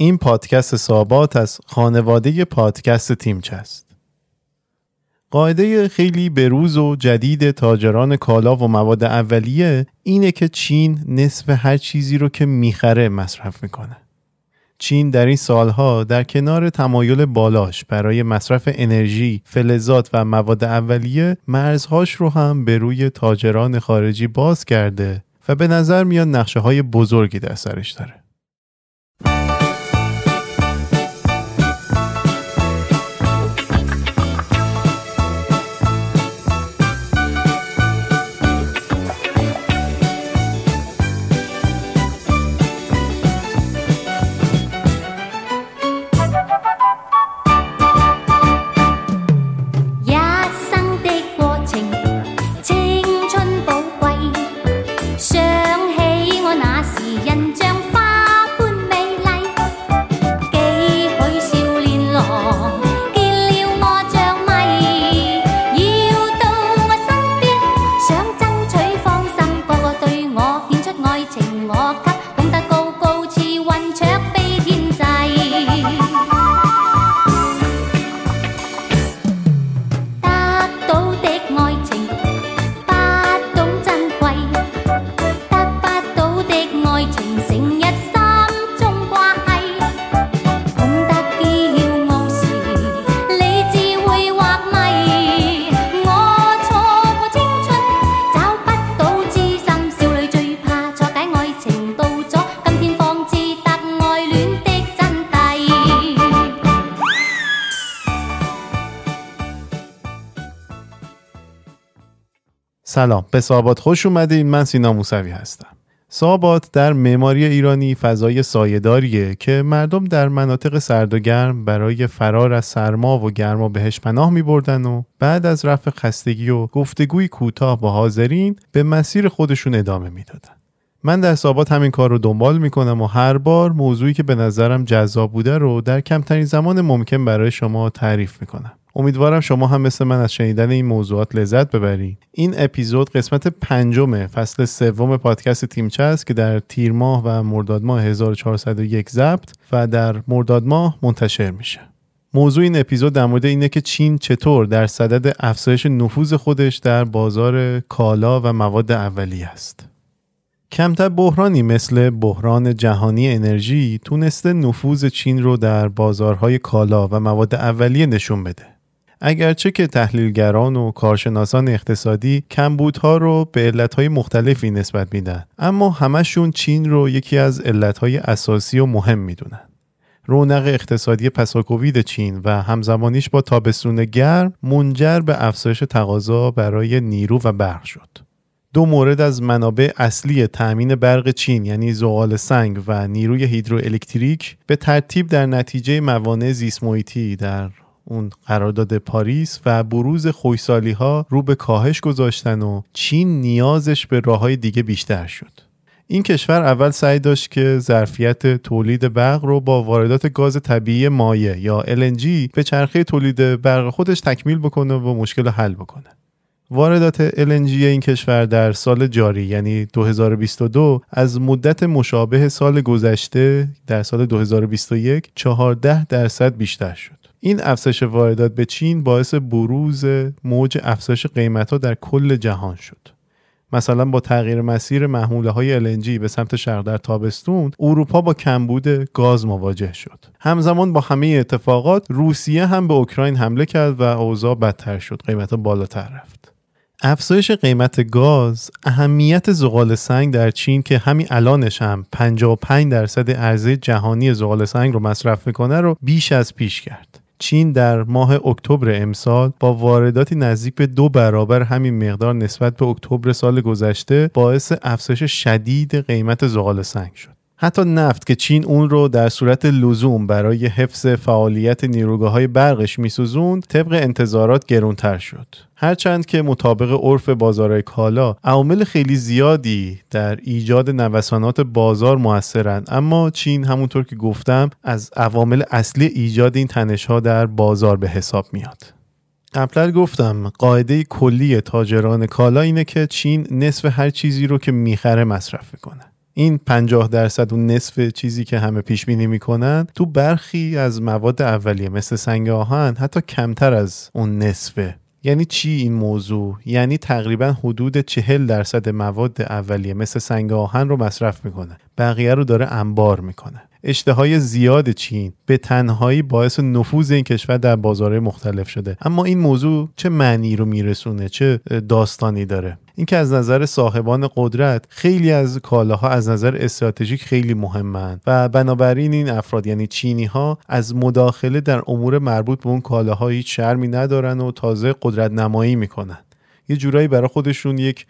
این پادکست سابات از خانواده پادکست تیمچ است. قاعده خیلی بروز و جدید تاجران کالا و مواد اولیه اینه که چین نصف هر چیزی رو که می‌خره مصرف می‌کنه. چین در این سالها در کنار تمایل بالاش برای مصرف انرژی، فلزات و مواد اولیه مرزهاش رو هم به روی تاجران خارجی باز کرده و به نظر میاد نقشه های بزرگی در سرش داره. سلام. به سابات خوش اومدین. من سینا موسوی هستم. سابات در معماری ایرانی فضای سایهداریه که مردم در مناطق سرد و گرم برای فرار از سرما و گرما بهش پناه می بردن و بعد از رفع خستگی و گفتگوی کوتاه با حاضرین به مسیر خودشون ادامه می‌دادن. من در سابات همین کار رو دنبال می‌کنم و هر بار موضوعی که به نظرم جذاب بوده رو در کمترین زمان ممکن برای شما تعریف می‌کنم. امیدوارم شما هم مثل من از شنیدن این موضوعات لذت ببرید این اپیزود قسمت پنجم فصل سوم پادکست تیمچه است که در تیر ماه و مرداد ماه 1401 ضبط و در مرداد ماه منتشر میشه. موضوع این اپیزود در مورد اینه که چین چطور در صدد افزایش نفوذ خودش در بازار کالا و مواد اولیه است. کمتر بحرانی مثل بحران جهانی انرژی تونسته نفوذ چین رو در بازارهای کالا و مواد اولیه نشون بده اگرچه که تحلیلگران و کارشناسان اقتصادی کمبودها رو به علتهای مختلفی نسبت میدن اما همشون چین رو یکی از علتهای اساسی و مهم می‌دونن رونق اقتصادی پساکووید چین و همزمانیش با تابستون گرم منجر به افزایش تقاضا برای نیرو و برق شد. دو مورد از منابع اصلی تأمین برق چین یعنی زغال سنگ و نیروی هیدروالکتریک به ترتیب در نتیجه موانع زیست در اون قرارداد پاریس و بروز خویسالی ها رو به کاهش گذاشتن و چین نیازش به راه های دیگه بیشتر شد. این کشور اول سعی داشت که ظرفیت تولید برق رو با واردات گاز طبیعی مایع یا LNG به چرخه تولید برق خودش تکمیل بکنه و مشکل حل بکنه. واردات LNG این کشور در سال جاری یعنی 2022 از مدت مشابه سال گذشته در سال 2021 14 درصد بیشتر شد. این افزایش واردات به چین باعث بروز موج افزایش قیمتها در کل جهان شد. مثلا با تغییر مسیر محموله های LNG به سمت شرق در تابستون اروپا با کمبود گاز مواجه شد همزمان با همه اتفاقات روسیه هم به اوکراین حمله کرد و اوضاع بدتر شد قیمت بالاتر رفت افزایش قیمت گاز اهمیت زغال سنگ در چین که همین الانش هم 55 درصد عرضه جهانی زغال سنگ رو مصرف می‌کنه رو بیش از پیش کرد چین در ماه اکتبر امسال با وارداتی نزدیک به دو برابر همین مقدار نسبت به اکتبر سال گذشته باعث افزایش شدید قیمت زغال سنگ شد. حتی نفت که چین اون رو در صورت لزوم برای حفظ فعالیت نیروگاه های برقش میسوزوند طبق انتظارات گرونتر شد. هرچند که مطابق عرف بازارهای کالا عوامل خیلی زیادی در ایجاد نوسانات بازار موثرند. اما چین همونطور که گفتم از عوامل اصلی ایجاد این تنش ها در بازار به حساب میاد. قبلا گفتم قاعده کلی تاجران کالا اینه که چین نصف هر چیزی رو که می‌خره مصرف می‌کنه. این 50 درصد و نصف چیزی که همه پیش بینی می‌کنن تو برخی از مواد اولیه مثل سنگ آهن حتی کمتر از اون نصفه. یعنی چی این موضوع؟ یعنی تقریبا حدود چهل درصد مواد اولیه مثل سنگ آهن رو مصرف می‌کنه. بقیه رو داره انبار می‌کنه. اشتهای زیاد چین به تنهایی باعث نفوذ این کشور در بازارهای مختلف شده. اما این موضوع چه معنی رو میرسونه؟ چه داستانی داره؟ اینکه از نظر صاحبان قدرت خیلی از کالاها از نظر استراتژیک خیلی مهمند و بنابراین این افراد یعنی چینی ها از مداخله در امور مربوط به اون کالاها هیچ شرمی ندارن و تازه قدرت نمایی می‌کنن. یه جورایی برای خودشون یک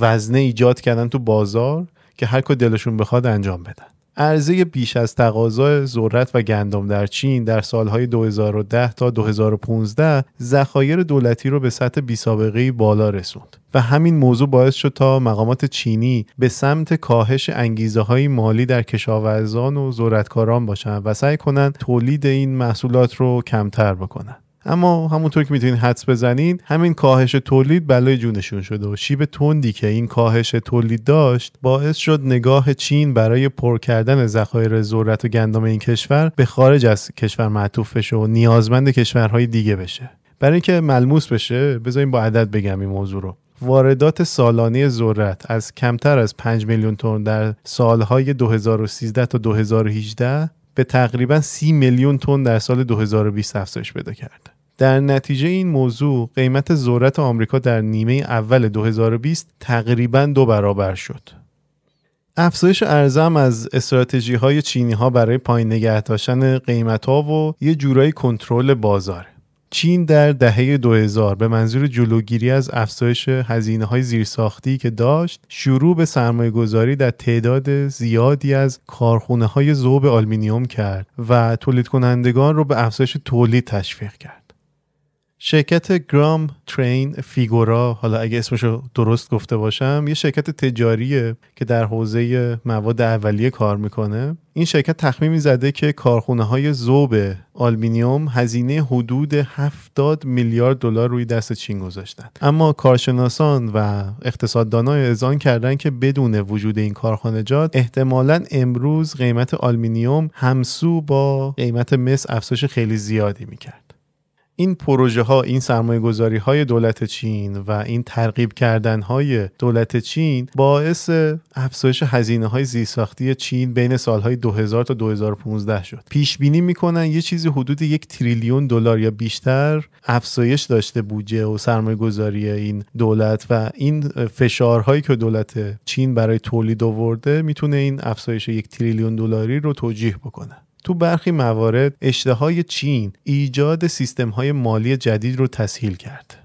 وزنه ایجاد کردن تو بازار که هر کار دلشون بخواد انجام بدن. عرضه بیش از تقاضای ذرت و گندم در چین در سالهای 2010 تا 2015 ذخایر دولتی رو به سطح بی بالا رسوند و همین موضوع باعث شد تا مقامات چینی به سمت کاهش انگیزه های مالی در کشاورزان و ذرتکاران باشند و سعی کنند تولید این محصولات رو کمتر بکنند. اما همونطور که می‌تونید حدس بزنین همین کاهش تولید بلای جونشون شده و شیب تندی که این کاهش تولید داشت باعث شد نگاه چین برای پر کردن ذخایر ذرت و گندم این کشور به خارج از کشور معطوف بشه و نیازمند کشورهای دیگه بشه. برای اینکه ملموس بشه بذاریم با عدد بگم این موضوع رو. واردات سالانه ذرت از کمتر از 5 میلیون تن در سالهای 2013 تا 2018 به تقریبا 30 میلیون تن در سال 2020 افزایش پیدا کرد. در نتیجه این موضوع قیمت ذرت آمریکا در نیمه اول 2020 تقریبا دو برابر شد. افزایش ارزم از استراتژی های چینی ها برای پایین نگه داشتن قیمت ها و یه جورایی کنترل بازار. چین در دهه 2000 به منظور جلوگیری از افزایش هزینه های زیرساختی که داشت شروع به سرمایه گذاری در تعداد زیادی از کارخونه های ذوب آلمینیوم کرد و تولید کنندگان رو به افزایش تولید تشویق کرد. شرکت گرام ترین فیگورا حالا اگه اسمشو درست گفته باشم یه شرکت تجاریه که در حوزه مواد اولیه کار می‌کنه. این شرکت تخمینی زده که کارخونه های زوب آلمینیوم هزینه حدود 70 میلیارد دلار روی دست چین گذاشتن. اما کارشناسان و اقتصاددانان اذعان کردن که بدون وجود این کارخانجات احتمالا امروز قیمت آلمینیوم همسو با قیمت مس افزایش خیلی زیادی می‌کرد. این پروژه ها این سرمایه گذاری های دولت چین و این ترغیب کردن های دولت چین باعث افزایش هزینه های زیرساختی چین بین سالهای 2000 تا 2015 شد. پیش بینی می‌کنن یه چیزی حدود یک تریلیون دلار یا بیشتر افزایش داشته بودجه و سرمایه گذاری این دولت و این فشارهایی که دولت چین برای تولید آورده می‌تونه این افزایش یک تریلیون دلاری رو توجیه بکنه. تو برخی موارد اشتهای چین ایجاد سیستم های مالی جدید رو تسهیل کرد.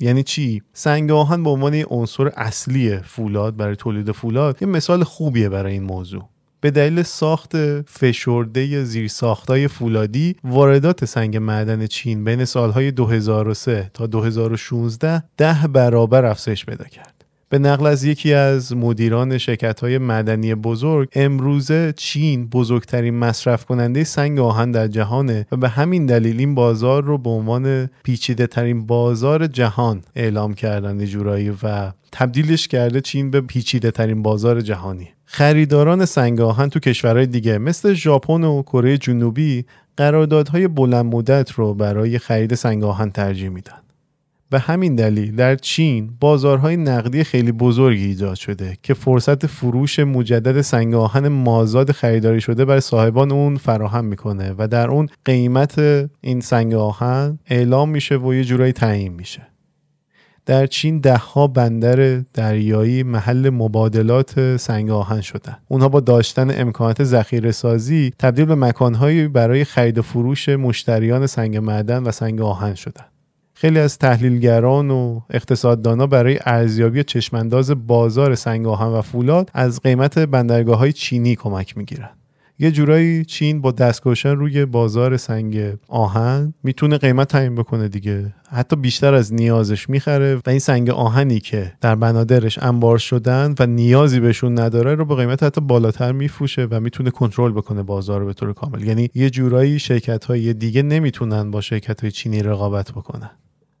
یعنی چی؟ سنگ آهن به عنوان عنصر اصلی فولاد برای تولید فولاد یه مثال خوبیه برای این موضوع. به دلیل ساخت فشرده زیر ساختای فولادی واردات سنگ معدن چین بین سالهای 2003 تا 2016 ده برابر افزایش پیدا کرد. به نقل از یکی از مدیران شرکت های مدنی بزرگ امروزه چین بزرگترین مصرف کننده سنگ آهن در جهانه و به همین دلیل این بازار رو به عنوان پیچیده ترین بازار جهان اعلام کردن جورایی و تبدیلش کرده چین به پیچیده ترین بازار جهانی. خریداران سنگ آهن تو کشورهای دیگه مثل ژاپن و کره جنوبی قراردادهای بلند مدت رو برای خرید سنگ آهن ترجیح میدن. به همین دلیل در چین بازارهای نقدی خیلی بزرگی ایجاد شده که فرصت فروش مجدد سنگ آهن مازاد خریداری شده برای صاحبان اون فراهم می‌کنه و در اون قیمت این سنگ آهن اعلام میشه و یه جورایی تعیین میشه. در چین دهها بندر دریایی محل مبادلات سنگ آهن شدن. اونها با داشتن امکانات ذخیره سازی تبدیل به مکانهایی برای خرید و فروش مشتریان سنگ معدن و سنگ آهن شدن. خیلی از تحلیلگران و اقتصاددانا برای ارزیابی چشمانداز بازار سنگ آهن و فولاد از قیمت بندرگاه های چینی کمک می‌گیرن. یه جورایی چین با دستکشن روی بازار سنگ آهن می‌تونه قیمت تعیین بکنه دیگه. حتی بیشتر از نیازش می‌خره و این سنگ آهنی که در بنادرش انبار شدن و نیازی بهشون نداره رو به قیمت حتی بالاتر میفروشه و می‌تونه کنترل بکنه بازار رو به طور کامل. یعنی یه جورایی شرکت های دیگه نمی‌تونن با شرکت های چینی رقابت بکنن.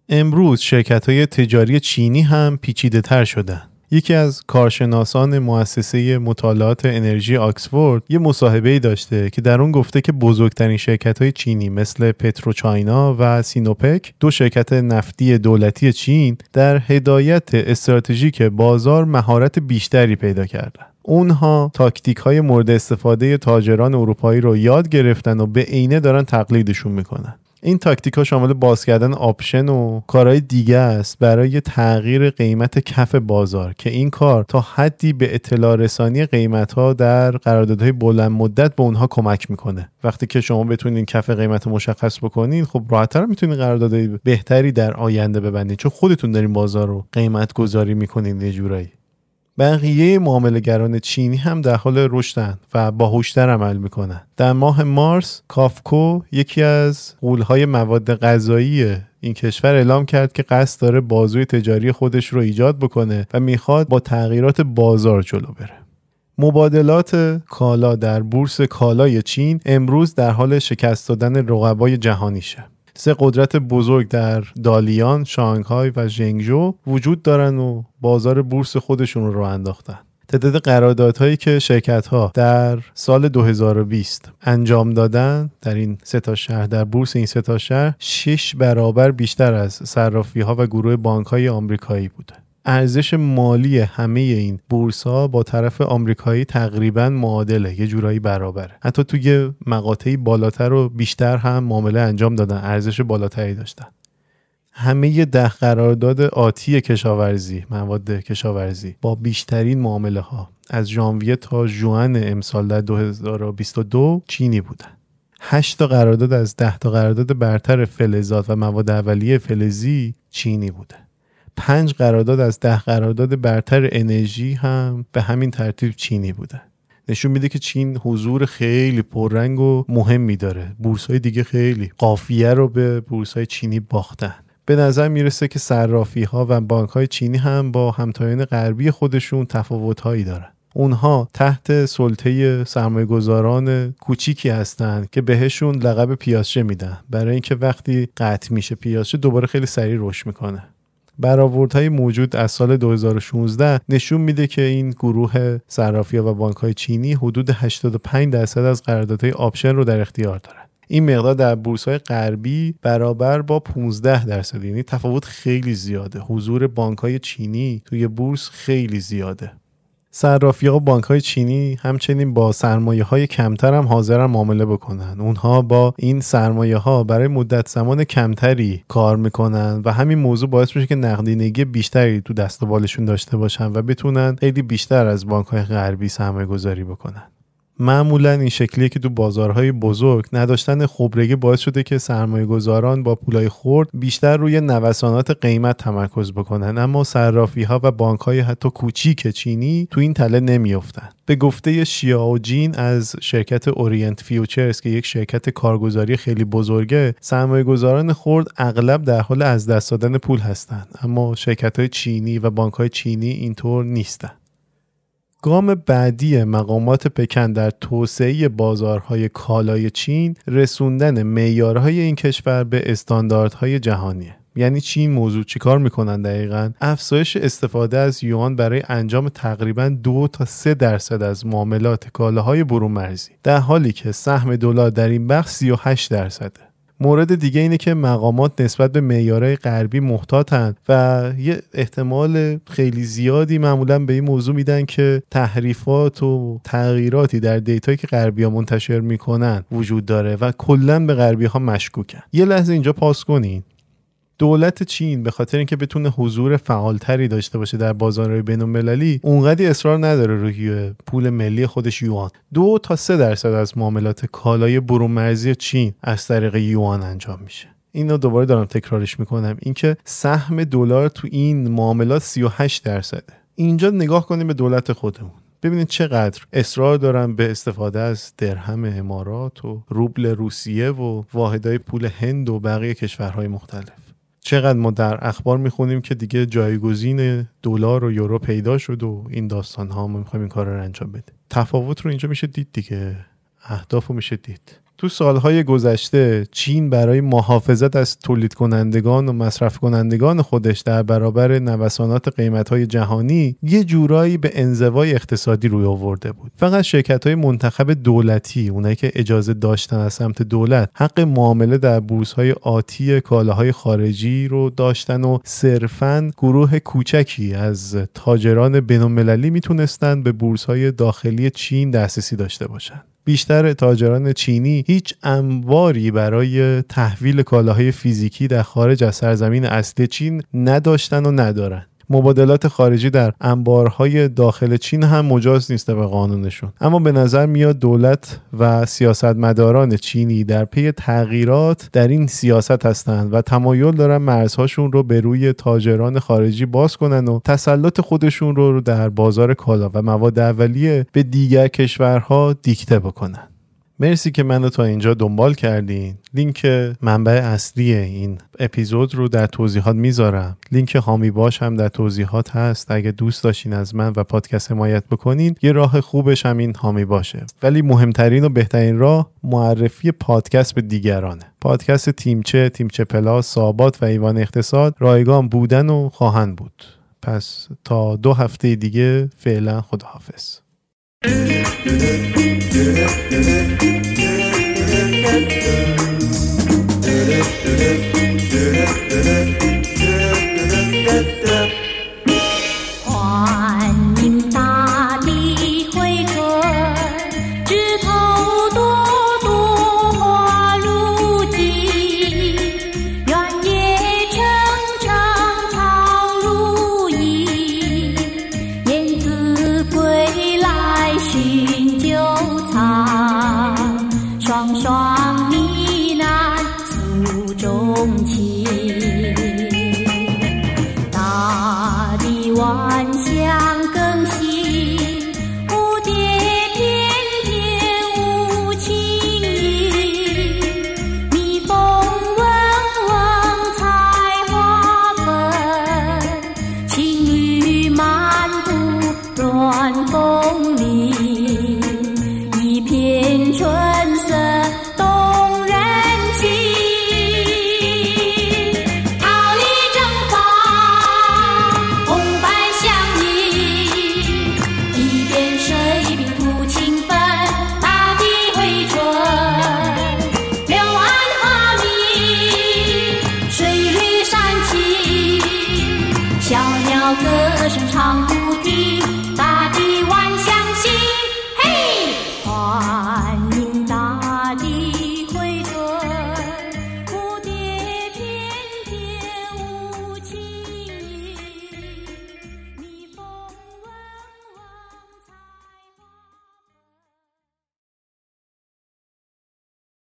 امروز شرکت های تجاری چینی هم پیچیده تر شدن. یکی از کارشناسان مؤسسه مطالعات انرژی آکسفورد یه مصاحبه ای داشته که در اون گفته که بزرگترین شرکت های چینی مثل پتروچاینا و سینوپک دو شرکت نفتی دولتی چین در هدایت استراتژیک بازار مهارت بیشتری پیدا کردن اونها تاکتیک های مورد استفاده تاجران اروپایی رو یاد گرفتن و به عینه دارن تقلیدشون می‌کنن. این تاکتیک ها شامل باز کردن option و کارهای دیگه است برای تغییر قیمت کف بازار که این کار تا حدی به اطلاع رسانی قیمت ها در قراردادهای بلند مدت به اونها کمک می‌کنه. وقتی که شما بتونین کف قیمت مشخص بکنین خب راحتتر می‌تونین قراردادهای بهتری در آینده ببندین چون خودتون دارین بازار رو قیمت گذاری می‌کنین یه جورایی. بقیه معاملهگران چینی هم در حال رشدن و باهوشتر عمل می‌کنن. در ماه مارس COFCO یکی از غولهای مواد غذایی این کشور اعلام کرد که قصد داره بازوی تجاری خودش رو ایجاد بکنه و می‌خواد با تغییرات بازار جلو بره. مبادلات کالا در بورس کالای چین امروز در حال شکست دادن رقبای جهانیشه سه قدرت بزرگ در دالیان، شانگهای و ژنگژو وجود دارن و بازار بورس خودشون رو انداختن. تعداد قراردادهایی که شرکت ها در سال 2020 انجام دادن در این سه تا شهر در بورس این سه تا شهر 6 برابر بیشتر از صرافی ها و گروه بانک های آمریکایی بوده. ارزش مالی همه این بورس ها با طرف آمریکایی تقریبا معادله یه جورایی برابره حتی توی مقاطعی بالاتر و بیشتر هم معامله انجام دادن ارزش بالاتری داشتن. همه ده قرارداد آتی کشاورزی مواد کشاورزی با بیشترین معامله ها از ژانویه تا جوان امسال در 2022 چینی بودن. 8 تا قرارداد از 10 تا قرارداد برتر فلزات و مواد اولیه فلزی چینی بوده پنج قرارداد از ده قرارداد برتر انرژی هم به همین ترتیب چینی بوده. نشون میده که چین حضور خیلی پررنگ و مهمی داره. بورس های دیگه خیلی قافیه رو به بورس های چینی باختن. به نظر می‌رسه که صرافی ها و بانک های چینی هم با همتایان غربی خودشون تفاوت هایی دارن. اونها تحت سلطه سرمایه گذاران کوچیکی هستند که بهشون لقب پیازچه میدن. برای اینکه وقتی قطع میشه پیازچه دوباره خیلی سریع رشد می‌کنه. برآوردهای موجود از سال 2016 نشون میده که این گروه صرافی‌ها و بانک‌های چینی حدود 85 درصد از قراردادهای option رو در اختیار دارن. این مقدار در بورس های غربی برابر با 15 درصد یعنی تفاوت خیلی زیاده. حضور بانک های چینی توی بورس خیلی زیاده. صرافی ها بانک های چینی همچنین با سرمایه های کمتر هم حاضرن معامله بکنن. اونها با این سرمایه ها برای مدت زمان کمتری کار می‌کنن و همین موضوع باعث میشه که نقدینگی بیشتری تو دست بالشون داشته باشن و بتونن خیلی بیشتر از بانک های غربی سرمایه گذاری بکنن. معمولا این شکلیه که تو بازارهای بزرگ نداشتن خبرگی باعث شده که سرمایه گذاران با پولای خورد بیشتر روی نوسانات قیمت تمرکز بکنن. اما صرافی ها و بانک های حتی کوچیک چینی تو این تله نمیافتن. به گفته جین از شرکت Orient Futures که یک شرکت کارگزاری خیلی بزرگه سرمایه گذاران خرد اغلب در حال از دست دادن پول هستند اما شرکت های چینی و بانک های چینی اینطور نیستن. گام بعدی مقامات پکن در توسعه بازارهای کالای چین رسوندن معیارهای این کشور به استانداردهای جهانیه یعنی چین موضوع چیکار می‌کنن دقیقا؟ افزایش استفاده از یوان برای انجام تقریبا دو تا سه درصد از معاملات کالاهای برون مرزی در حالی که سهم دلار در این بخش 38 درصده. مورد دیگه اینه که مقامات نسبت به معیارهای غربی محتاطن و یه احتمال خیلی زیادی معمولا به این موضوع میدن که تحریفات و تغییراتی در دیتایی که غربی ها منتشر می‌کنن وجود داره و کلا به غربی ها مشکوکن. یه لحظه اینجا پاس کنین. دولت چین به خاطر اینکه بتونه حضور فعالتری داشته باشه در بازارهای بین المللی اونقدی اصرار نداره روی پول ملی خودش یوان. دو تا سه درصد از معاملات کالای برون مرزی چین از طریق یوان انجام میشه. اینو دوباره دارم تکرارش می‌کنم. اینکه سهم دلار تو این معاملات 38 درصده. اینجا نگاه کنیم به دولت خودمون. ببینید چقدر اصرار دارن به استفاده از درهم امارات و روبل روسیه و واحدهای پول هند و بقیه کشورهای مختلف. چقدر ما در اخبار می‌خونیم که دیگه جایگزین دلار و یورو پیدا شد و این داستان ها ما می‌خوایم این کار رو انجام بده تفاوت رو اینجا میشه دید دیگه. اهداف رو میشه دید. تو سالهای گذشته چین برای محافظت از تولید کنندگان و مصرف کنندگان خودش در برابر نوسانات قیمتهای جهانی یه جورایی به انزوای اقتصادی روی آورده بود. فقط شرکت های منتخب دولتی اونایی که اجازه داشتن از سمت دولت حق معامله در بورس های آتی کالاهای خارجی رو داشتن و صرفا گروه کوچکی از تاجران بینالمللی می‌تونستند به بورس های داخلی چین دسترسی داشته باشند بیشتر تاجران چینی هیچ انواری برای تحویل کالاهای فیزیکی در خارج از سرزمین اصلی چین نداشتن و ندارن. مبادلات خارجی در انبارهای داخل چین هم مجاز نیست به قانونشون. اما به نظر میاد دولت و سیاستمداران چینی در پی تغییرات در این سیاست هستند و تمایل دارن مرزهاشون رو به روی تاجران خارجی باز کنن و تسلط خودشون رو در بازار کالا و مواد اولیه به دیگر کشورها دیکته بکنن. مرسی که منو تا اینجا دنبال کردین. لینک منبع اصلی این اپیزود رو در توضیحات می‌ذارم. لینک حامی باش هم در توضیحات هست. اگه دوست داشتین از من و پادکست حمایت بکنین یه راه خوبش هم این حامی باشه. ولی مهمترین و بهترین راه معرفی پادکست به دیگرانه. پادکست تیمچه تیمچه پلاس سابات و ایوان اقتصاد رایگان بودن و خواهند بود. پس تا دو هفته دیگه فعلا خداحافظ. Thank you.